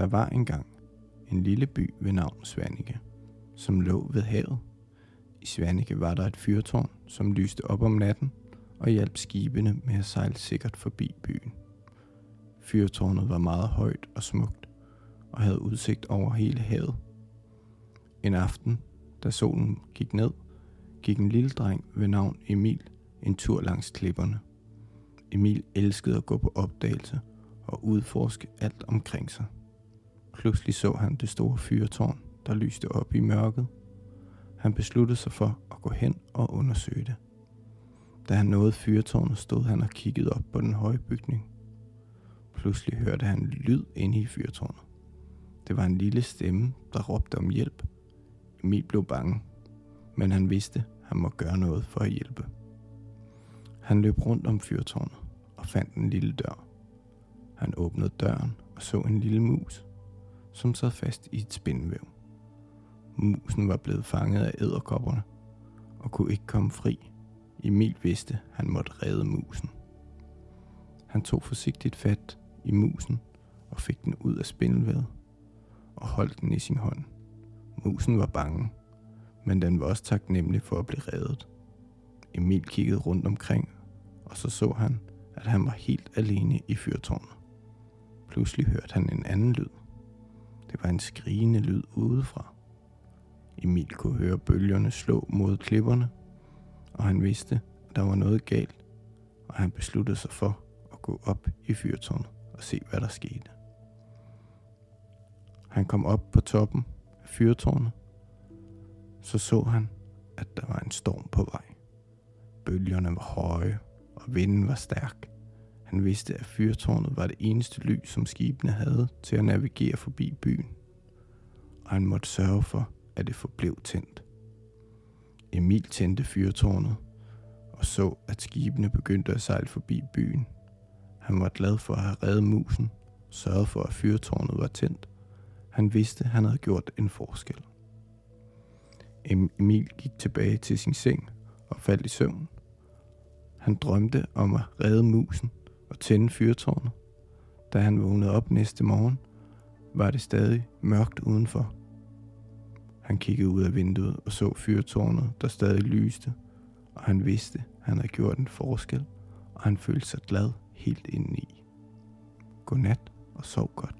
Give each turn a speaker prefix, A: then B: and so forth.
A: Der var engang en lille by ved navn Svanike, som lå ved havet. I Svanike var der et fyrtårn, som lyste op om natten og hjalp skibene med at sejle sikkert forbi byen. Fyrtårnet var meget højt og smukt og havde udsigt over hele havet. En aften, da solen gik ned, gik en lille dreng ved navn Emil en tur langs klipperne. Emil elskede at gå på opdagelse og udforske alt omkring sig. Pludselig så han det store fyrtårn, der lyste op i mørket. Han besluttede sig for at gå hen og undersøge det. Da han nåede fyrtårnet, stod han og kiggede op på den høje bygning. Pludselig hørte han lyd inde i fyrtårnet. Det var en lille stemme, der råbte om hjælp. Emil blev bange, men han vidste, at han må gøre noget for at hjælpe. Han løb rundt om fyrtårnet og fandt en lille dør. Han åbnede døren og så en lille mus, som sad fast i et spindvæv. Musen var blevet fanget af æderkopperne og kunne ikke komme fri. Emil vidste, at han måtte redde musen. Han tog forsigtigt fat i musen og fik den ud af spindelvævet og holdt den i sin hånd. Musen var bange, men den var også taknemmelig for at blive reddet. Emil kiggede rundt omkring, og så så han, at han var helt alene i fyrtårnet. Pludselig hørte han en anden lyd. Det var en skrigende lyd udefra. Emil kunne høre bølgerne slå mod klipperne, og han vidste, at der var noget galt, og han besluttede sig for at gå op i fyrtårnet og se, hvad der skete. Han kom op på toppen af fyrtårnet, så så han, at der var en storm på vej. Bølgerne var høje, og vinden var stærk. Han vidste, at fyrtårnet var det eneste lys, som skibene havde til at navigere forbi byen. Og han måtte sørge for, at det forblev tændt. Emil tændte fyrtårnet og så, at skibene begyndte at sejle forbi byen. Han var glad for at have reddet musen, sørget for, at fyrtårnet var tændt. Han vidste, at han havde gjort en forskel. Emil gik tilbage til sin seng og faldt i søvn. Han drømte om at redde musen og tænde fyrtårnet. Da han vågnede op næste morgen, var det stadig mørkt udenfor. Han kiggede ud af vinduet og så fyrtårnet, der stadig lyste, og han vidste, at han havde gjort en forskel, og han følte sig glad helt indeni. Godnat og sov godt.